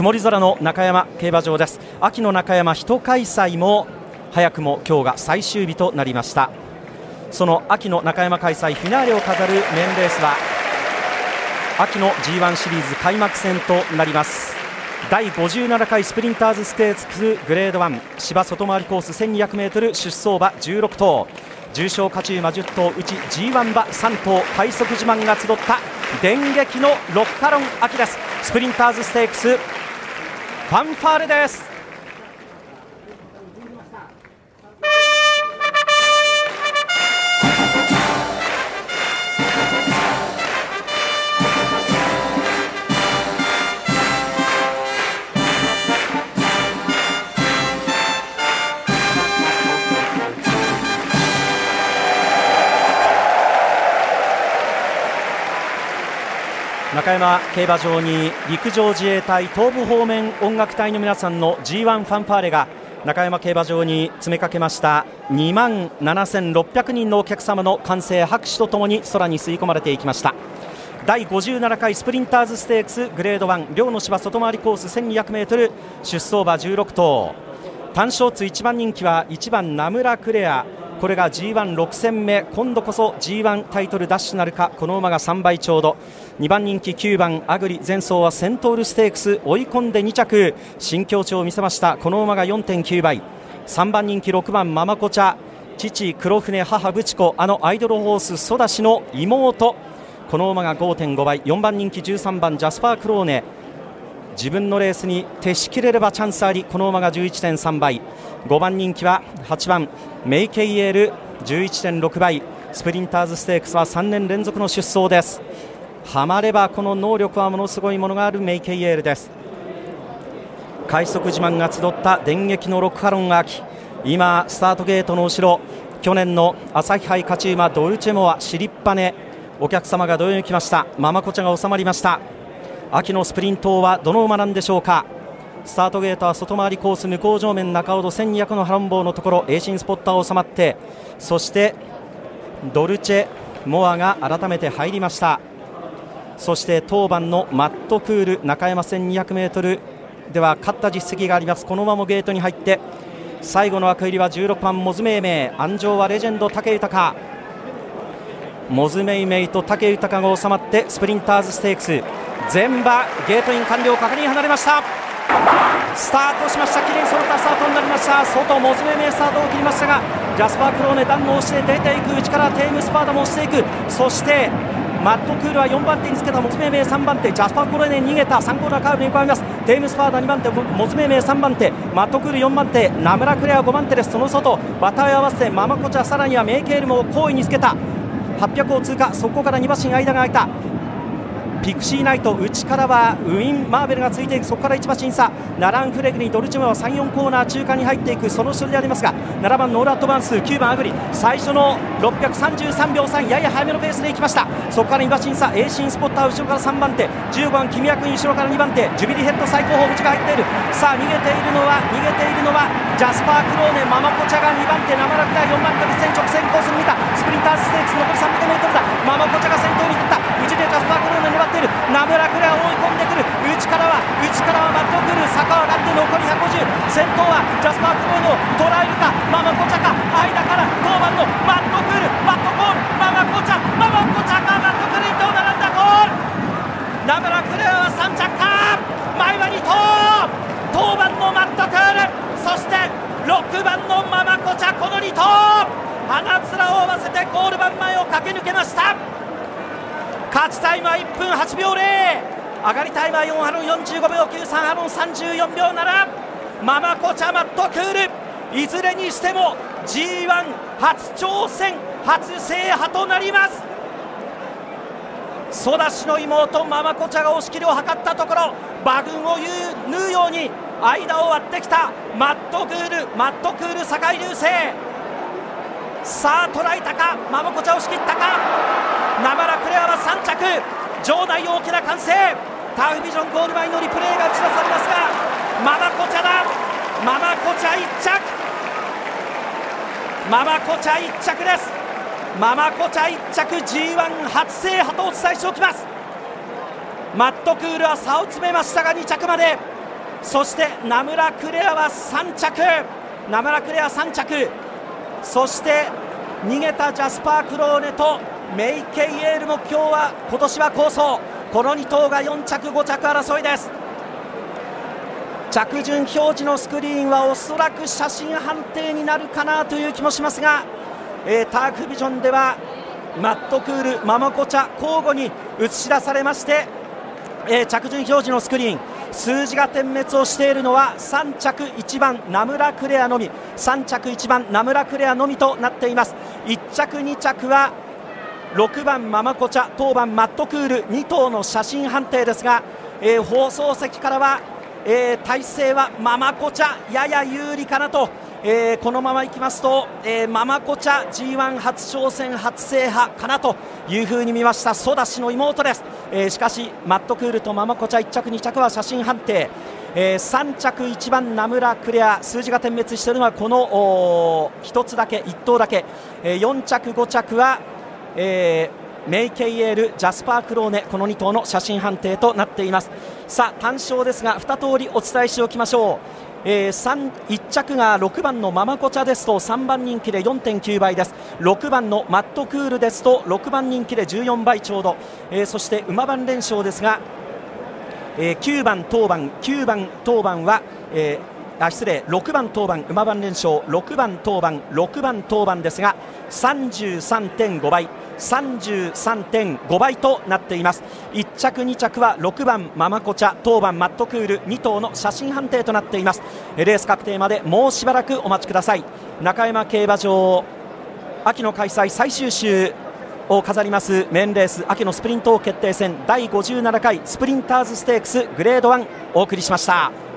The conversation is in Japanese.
曇り空の中山競馬場です。秋の中山人開催も早くも今日が最終日となりました。その秋の中山開催フィナーレを飾るメンレースは秋の G1 シリーズ開幕戦となります。第57回スプリンターズステークスグレード1芝外回りコース 1200m 出走馬16頭。重賞勝ち馬10頭うち G1 馬3頭。快速自慢が集った電撃のロッカロン秋です。スプリンターズステークスファンファーレです。中山競馬場に陸上自衛隊東部方面音楽隊の皆さんの G1 ファンファーレが中山競馬場に詰めかけました2万7600人のお客様の歓声拍手とともに空に吸い込まれていきました。第57回スプリンターズステークスグレード1両の芝外回りコース 1200m 出走馬16頭。単勝通1番人気は1番ナムラクレア。これが G16 戦目。今度こそ G1 タイトルダッシュなるか。この馬が3倍ちょうど。2番人気9番アグリ。前走はセントールステークス。追い込んで2着。新境地を見せました。この馬が4.9倍。3番人気6番ママコチャ。父黒船母ブチコ。あのアイドルホースソダシの妹。この馬が5.5倍。4番人気13番ジャスパークローネ。自分のレースに徹しきれればチャンスあり。この馬が11.3倍。5番人気は8番メイケイエール11.6倍。スプリンターズステークスは3年連続の出走です。はまればこの能力はものすごいものがあるメイケイエールです。快速自慢が集った電撃のロックハロン秋。今スタートゲートの後ろ。去年の朝日杯勝ち馬ドルチェモアシリッパネお客様がどよに来ました。ママコチャが収まりました。秋のスプリントはどの馬なんでしょうか。スタートゲートは外回りコース向こう上面中尾戸1200の波乱棒のところエーシンスポッターを収まってそしてドルチェモアが改めて入りました。そして当番のマットクール中山 1200m では勝った実績があります。この馬もゲートに入って最後の枠入りは16番モズメイメイ。安城はレジェンド武豊。モズメイメイと武豊が収まってスプリンターズステークス。全馬ゲートイン完了確認離れました。スタートしました。きれいに揃ったスタートになりました。外モズメイメイスタートを切りましたがジャスパー・クローネダンを押して出ていく。内からテームスパーダも押していく。そしてマットクールは4番手につけたモズメイメイ3番手。ジャスパー・クローネ逃げた。3コーナーカーブに加えます。テームスパーダ2番手モズメイメイ3番手。マットクール4番手。ナムラクレア5番手です。その外バター合わせてママコチャさらにはメイケールも好位につけた。800を通過。そこから2馬身間が空いた。ピクシーナイト内からはウィン・マーベルがついていく。そこから1馬審査。ナランフレグにドルチェムは3、4コーナー中間に入っていく。その後ろでありますが7番ノーラットバンス9番アグリ最初の633秒3やや早めのペースでいきました。そこから2馬審査エーシンスポッター後ろから3番手。15番キミヤ君後ろから2番手。ジュビリヘッド最高峰内が入っている。さあ逃げているのは逃げているのはジャスパー・クローネ。ママコチャが2番手。生ラクダ4番手線直線コースに見た。スプリンターズステークス残り 300m だ。ママコチャが先頭に立った。内でジャスパー・クローネ粘っている。ナムラクレア追い込んでくる。内からは内からはマットクール坂を上がって残り150先頭はジャスパー・クローネを捉えるか。ママコチャか。間から当番のマットクール。マットコール。ママコチャ。ママコチャか。マットクル。にどう並んだゴール。ナムラクレアは3着か。前は2頭。当番のマットクール。そして6番のママコチャ。この2頭。鼻面を合わせてゴール板前を駆け抜けました。勝ちタイムは1分8秒0上がりタイムは4ハロン45秒93ハロン34秒7ママコチャマットクール。いずれにしても G1 初挑戦初制覇となります。ソダシの妹ママコチャが押し切りを図ったところ馬群を縫うように間を割ってきた。マットクールマットクール坂井流星。さあ捉えたか？ママコチャ押し切ったか？ナマラクレアは3着。場内大きな歓声。タウビジョンゴール前のリプレーが打ち出されますがママコチャだ。ママコチャ1着。ママコチャ1着です。ママコチャ1着 G1 初制覇とお伝えしておきます。マットクールは差を詰めましたが2着まで。そして名村クレアは3着。名村クレア3着。そして逃げたジャスパー・クローネとメイケイエールも今日は今年は構想この2頭が4着5着争いです。着順表示のスクリーンはおそらく写真判定になるかなという気もしますが、えー、タークビジョンではマットクール、ママコチャ交互に映し出されまして、えー、着順表示のスクリーン数字が点滅をしているのは3着1番ナムラクレアのみ3着1番ナムラクレアのみとなっています。1着2着は6番ママコチャ当番マットクール2頭の写真判定ですが、えー、放送席からはえー、体勢はママコチャやや有利かなと、えー、このままいきますと、えー、ママコチャ G1 初挑戦初制覇かなというふうに見ましたソダシの妹です、えー、しかしマットクールとママコチャ1着2着は写真判定、えー、3着1番名村クレア数字が点滅しているのはこの1つだけ1頭だけ、えー、4着5着は、えーメイケイエール、ジャスパー・クローネこの2頭の写真判定となっています。さあ単勝ですが2通りお伝えしておきましょう。えー、1着が6番のママコチャですと3番人気で4.9倍です。6番のマットクールですと6番人気で14倍ちょうど、えー、そして馬番連勝ですが、えー、9番当番9番当番は、えー、あ失礼6番当番馬番連勝6番当番6番当番ですが33.5倍。33.5倍となっています。1着2着は6番ママコチャ当番マットクール2頭の写真判定となっています。レース確定までもうしばらくお待ちください。中山競馬場秋の開催最終週を飾りますメンレース秋のスプリント決定戦第57回スプリンターズステークスグレード1お送りしました。